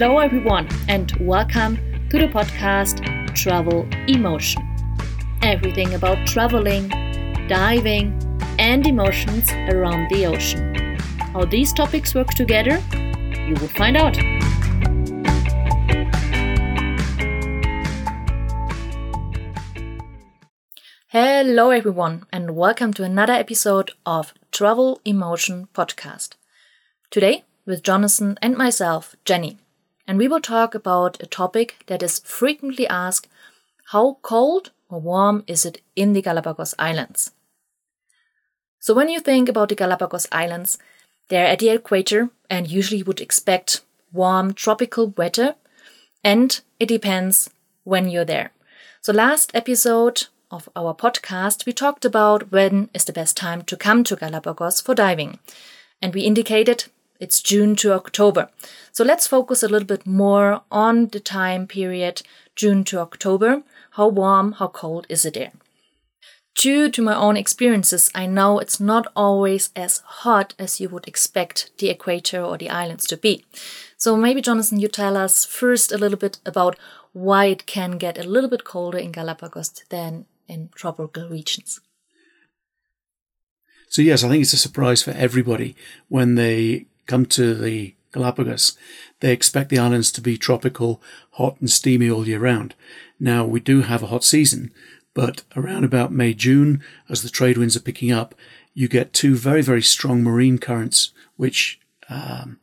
Hello, everyone, and welcome to the podcast Travel Emotion. Everything about traveling, diving, and emotions around the ocean. How these topics work together, you will find out. Hello, everyone, and welcome to another episode of Travel Emotion Podcast. Today, with Jonathan and myself, Jenny, and we will talk about a topic that is frequently asked how cold or warm is it in the Galapagos Islands? So, when you think about the Galapagos Islands, they're at the equator and usually you would expect warm tropical weather, and it depends when you're there. So, last episode of our podcast, we talked about when is the best time to come to Galapagos for diving. And we indicated it's June to October. So let's focus a little bit more on the time period June to October. How warm, how cold is it there? Due to my own experiences, I know it's not always as hot as you would expect the equator or the islands to be. So maybe, Jonathan, you tell us first a little bit about why it can get a little bit colder in Galapagos than in tropical regions. So, yes, I think it's a surprise for everybody when they come to the Galapagos, they expect the islands to be tropical, hot and steamy all year round. Now, we do have a hot season, but around about May, June, as the trade winds are picking up, you get two very, very strong marine currents, which um,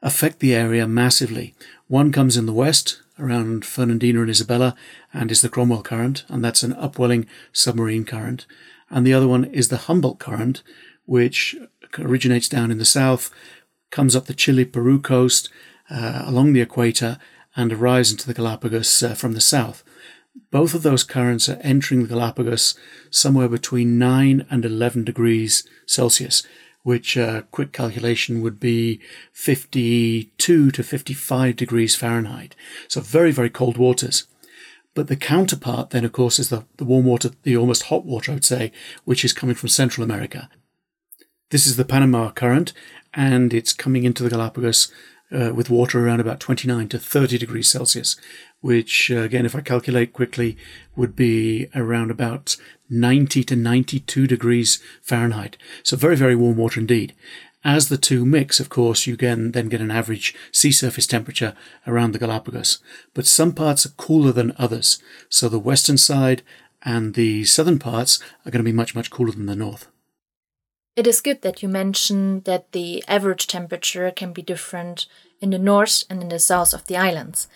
affect the area massively. One comes in the west, around Fernandina and Isabella, and is the Cromwell current, and that's an upwelling submarine current. And the other one is the Humboldt current, which originates down in the south, comes up the Chile Peru coast uh, along the equator and arrives into the Galapagos uh, from the south. Both of those currents are entering the Galapagos somewhere between 9 and 11 degrees Celsius, which uh, quick calculation would be 52 to 55 degrees Fahrenheit. So very, very cold waters. But the counterpart then, of course, is the, the warm water, the almost hot water, I would say, which is coming from Central America. This is the Panama current, and it's coming into the Galapagos uh, with water around about 29 to 30 degrees Celsius, which, uh, again, if I calculate quickly, would be around about 90 to 92 degrees Fahrenheit. So very, very warm water indeed. As the two mix, of course, you can then get an average sea surface temperature around the Galapagos. But some parts are cooler than others. So the western side and the southern parts are going to be much, much cooler than the north. It is good that you mentioned that the average temperature can be different in the north and in the south of the islands.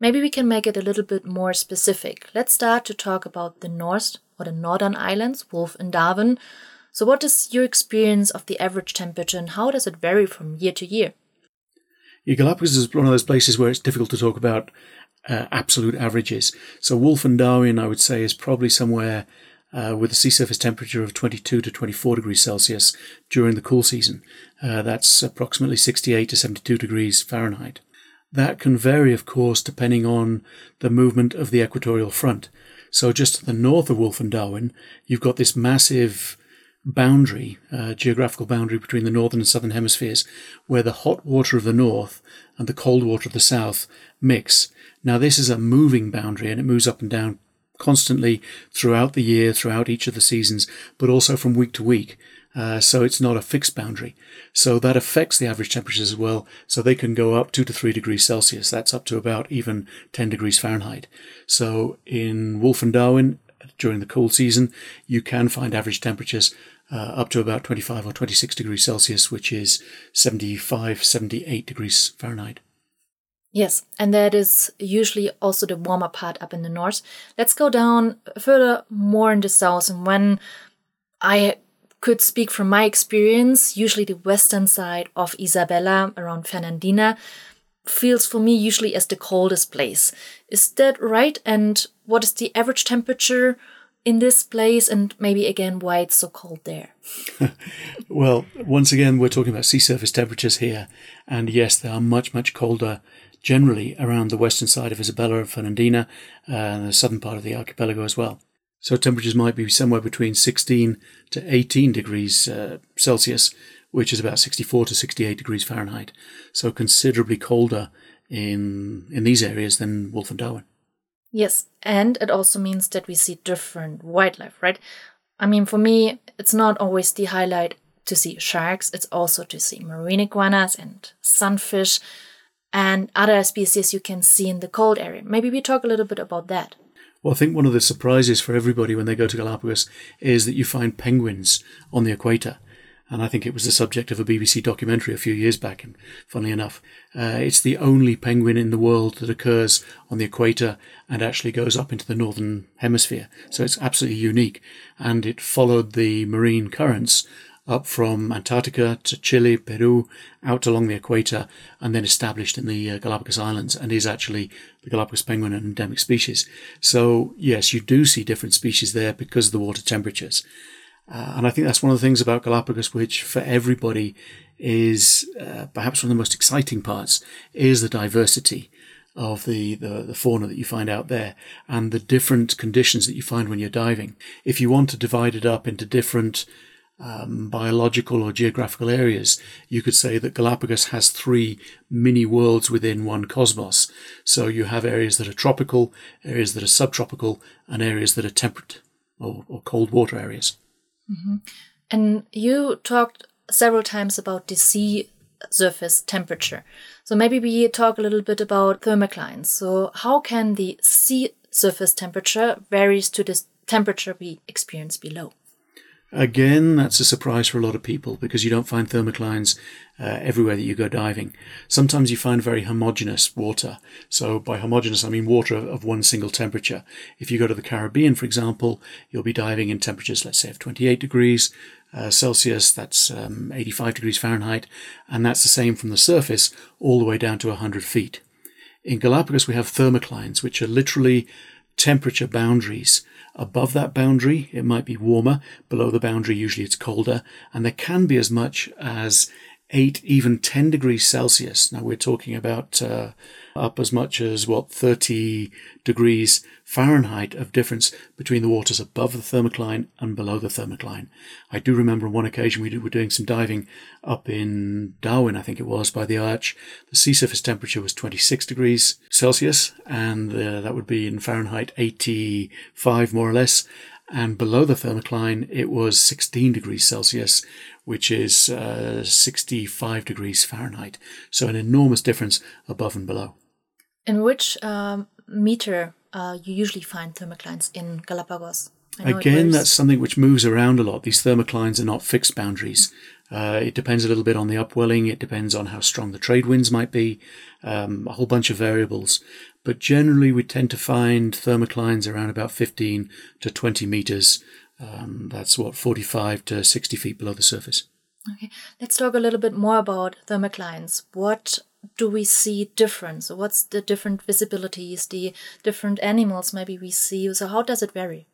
Maybe we can make it a little bit more specific. Let's start to talk about the north or the northern islands, Wolf and Darwin. So, what is your experience of the average temperature and how does it vary from year to year? Yeah, Galapagos is one of those places where it's difficult to talk about uh, absolute averages. So, Wolf and Darwin, I would say, is probably somewhere uh, with a sea surface temperature of 22 to 24 degrees Celsius during the cool season. Uh, that's approximately 68 to 72 degrees Fahrenheit. That can vary, of course, depending on the movement of the equatorial front. So, just to the north of Wolf and Darwin, you've got this massive boundary, uh, geographical boundary between the northern and southern hemispheres, where the hot water of the north and the cold water of the south mix. Now, this is a moving boundary and it moves up and down constantly throughout the year, throughout each of the seasons, but also from week to week. Uh, so it's not a fixed boundary. So that affects the average temperatures as well. So they can go up two to three degrees Celsius. That's up to about even 10 degrees Fahrenheit. So in Wolf and Darwin, during the cool season, you can find average temperatures uh, up to about 25 or 26 degrees Celsius, which is 75, 78 degrees Fahrenheit. Yes, and that is usually also the warmer part up in the north. Let's go down further more in the south. And when I could speak from my experience, usually the western side of Isabella around Fernandina feels for me usually as the coldest place. Is that right? And what is the average temperature in this place and maybe again why it's so cold there? well, once again, we're talking about sea surface temperatures here. And yes, they are much, much colder generally around the western side of Isabella and Fernandina uh, and the southern part of the archipelago as well. So temperatures might be somewhere between 16 to 18 degrees uh, Celsius, which is about 64 to 68 degrees Fahrenheit. So considerably colder in in these areas than Wolf and Darwin. Yes, and it also means that we see different wildlife, right? I mean, for me, it's not always the highlight to see sharks, it's also to see marine iguanas and sunfish and other species you can see in the cold area. Maybe we talk a little bit about that. Well, I think one of the surprises for everybody when they go to Galapagos is that you find penguins on the equator. And I think it was the subject of a BBC documentary a few years back. And funnily enough, uh, it's the only penguin in the world that occurs on the equator and actually goes up into the northern hemisphere. So it's absolutely unique. And it followed the marine currents up from Antarctica to Chile, Peru, out along the equator, and then established in the uh, Galapagos Islands, and is actually the Galapagos penguin an endemic species. So, yes, you do see different species there because of the water temperatures. Uh, and I think that's one of the things about Galapagos, which for everybody is uh, perhaps one of the most exciting parts, is the diversity of the, the, the, fauna that you find out there and the different conditions that you find when you're diving. If you want to divide it up into different um, biological or geographical areas, you could say that Galapagos has three mini worlds within one cosmos. So you have areas that are tropical, areas that are subtropical, and areas that are temperate or, or cold water areas. Mm-hmm. And you talked several times about the sea surface temperature. So maybe we talk a little bit about thermoclines. So how can the sea surface temperature varies to the temperature we experience below? Again, that's a surprise for a lot of people because you don't find thermoclines uh, everywhere that you go diving. Sometimes you find very homogeneous water. So by homogeneous, I mean water of, one single temperature. If you go to the Caribbean, for example, you'll be diving in temperatures, let's say, of 28 degrees uh, Celsius, that's um, 85 degrees Fahrenheit, and that's the same from the surface all the way down to 100 feet. In Galapagos, we have thermoclines, which are literally temperature boundaries Above that boundary, it might be warmer. Below the boundary, usually it's colder. And there can be as much as 8, even 10 degrees Celsius. Now we're talking about uh, up as much as what 30 degrees Fahrenheit of difference between the waters above the thermocline and below the thermocline. I do remember on one occasion we were doing some diving up in Darwin, I think it was, by the arch. The sea surface temperature was 26 degrees Celsius, and uh, that would be in Fahrenheit 85 more or less. And below the thermocline, it was 16 degrees Celsius, which is uh, 65 degrees Fahrenheit. So an enormous difference above and below. In which um, meter uh, you usually find thermoclines in Galapagos? Again, that's something which moves around a lot. These thermoclines are not fixed boundaries. Uh, it depends a little bit on the upwelling. It depends on how strong the trade winds might be. Um, a whole bunch of variables. But generally, we tend to find thermoclines around about 15 to 20 meters um, that's what 45 to 60 feet below the surface. Okay, let's talk a little bit more about thermoclines. What do we see different? So, what's the different visibilities, the different animals maybe we see? So, how does it vary?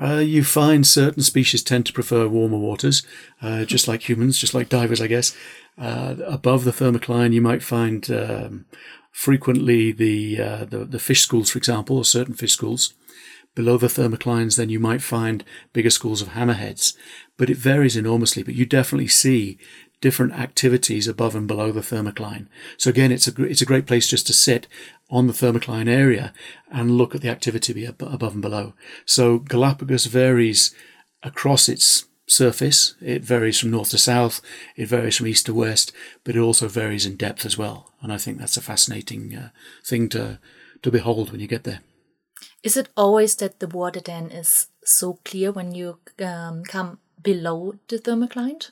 Uh, you find certain species tend to prefer warmer waters, uh, just like humans, just like divers, I guess. Uh, above the thermocline, you might find um, frequently the, uh, the, the fish schools, for example, or certain fish schools. Below the thermoclines, then you might find bigger schools of hammerheads, but it varies enormously. But you definitely see different activities above and below the thermocline. So again, it's a it's a great place just to sit on the thermocline area and look at the activity above and below. So Galapagos varies across its surface. It varies from north to south. It varies from east to west, but it also varies in depth as well. And I think that's a fascinating uh, thing to to behold when you get there. Is it always that the water then is so clear when you um, come below the thermocline?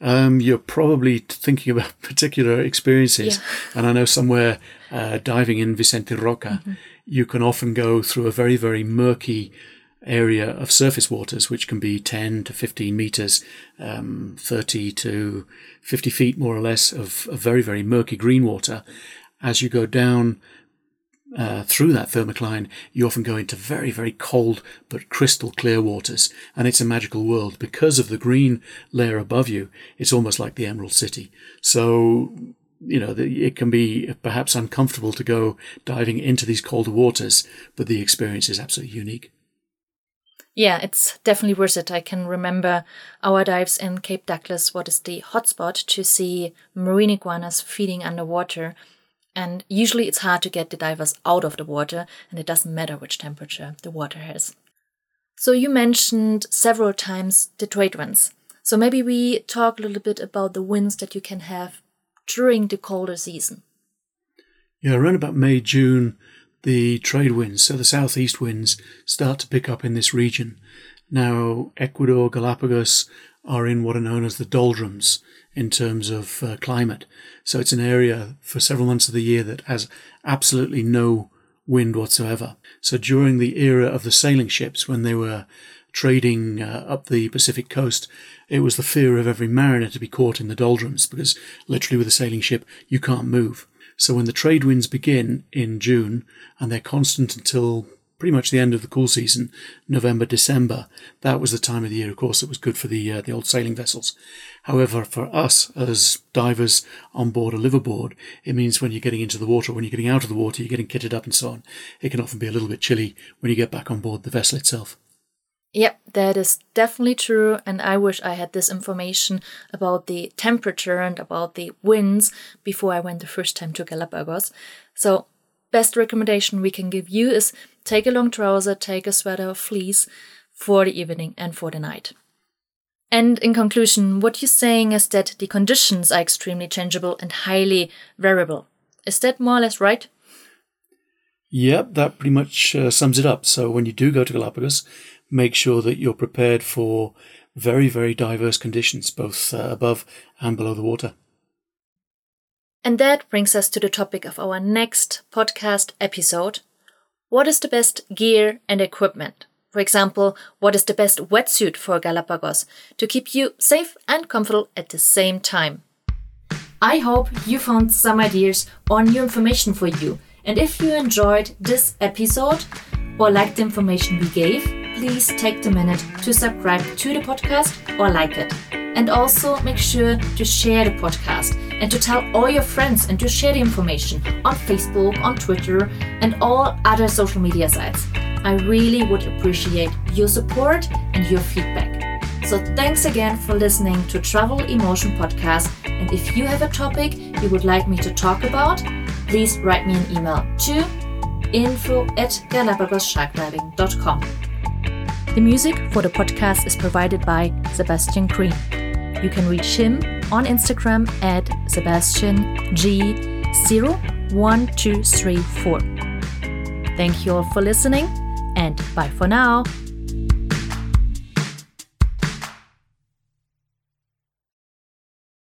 Um, you're probably thinking about particular experiences. Yeah. And I know somewhere uh, diving in Vicente Roca, mm-hmm. you can often go through a very, very murky area of surface waters, which can be 10 to 15 meters, um, 30 to 50 feet more or less of, of very, very murky green water. As you go down uh, through that thermocline, you often go into very, very cold but crystal clear waters. And it's a magical world. Because of the green layer above you, it's almost like the Emerald City. So, you know, it can be perhaps uncomfortable to go diving into these colder waters, but the experience is absolutely unique. Yeah, it's definitely worth it. I can remember our dives in Cape Douglas, what is the hotspot to see marine iguanas feeding underwater. And usually it's hard to get the divers out of the water, and it doesn't matter which temperature the water has. So you mentioned several times the trade winds. So maybe we talk a little bit about the winds that you can have during the colder season. Yeah, around about May, June, the trade winds, so the southeast winds, start to pick up in this region. Now, Ecuador, Galapagos are in what are known as the doldrums in terms of uh, climate. So it's an area for several months of the year that has absolutely no wind whatsoever. So during the era of the sailing ships, when they were trading uh, up the Pacific coast, it was the fear of every mariner to be caught in the doldrums because literally with a sailing ship, you can't move. So when the trade winds begin in June and they're constant until pretty much the end of the cool season, November, December, that was the time of the year, of course, it was good for the, uh, the old sailing vessels. However, for us as divers on board a liveaboard, it means when you're getting into the water, when you're getting out of the water, you're getting kitted up and so on. It can often be a little bit chilly when you get back on board the vessel itself. That is definitely true. And I wish I had this information about the temperature and about the winds before I went the first time to Galapagos. So, best recommendation we can give you is take a long trouser, take a sweater or fleece for the evening and for the night. And in conclusion, what you're saying is that the conditions are extremely changeable and highly variable. Is that more or less right? Yep, that pretty much uh, sums it up. So when you do go to Galapagos, make sure that you're prepared for very, very diverse conditions, both uh, above and below the water. And that brings us to the topic of our next podcast episode. What is the best gear and equipment? For example, what is the best wetsuit for Galapagos to keep you safe and comfortable at the same time? I hope you found some ideas or new information for you. And if you enjoyed this episode or liked the information we gave, please take the minute to subscribe to the podcast or like it. And also make sure to share the podcast and to tell all your friends and to share the information on Facebook, on Twitter, and all other social media sites. I really would appreciate your support and your feedback. So thanks again for listening to Travel Emotion Podcast. And if you have a topic you would like me to talk about, please write me an email to info at galapagossharkdiving.com. The music for the podcast is provided by Sebastian Green. You can reach him on Instagram at SebastianG01234. Thank you all for listening and bye for now.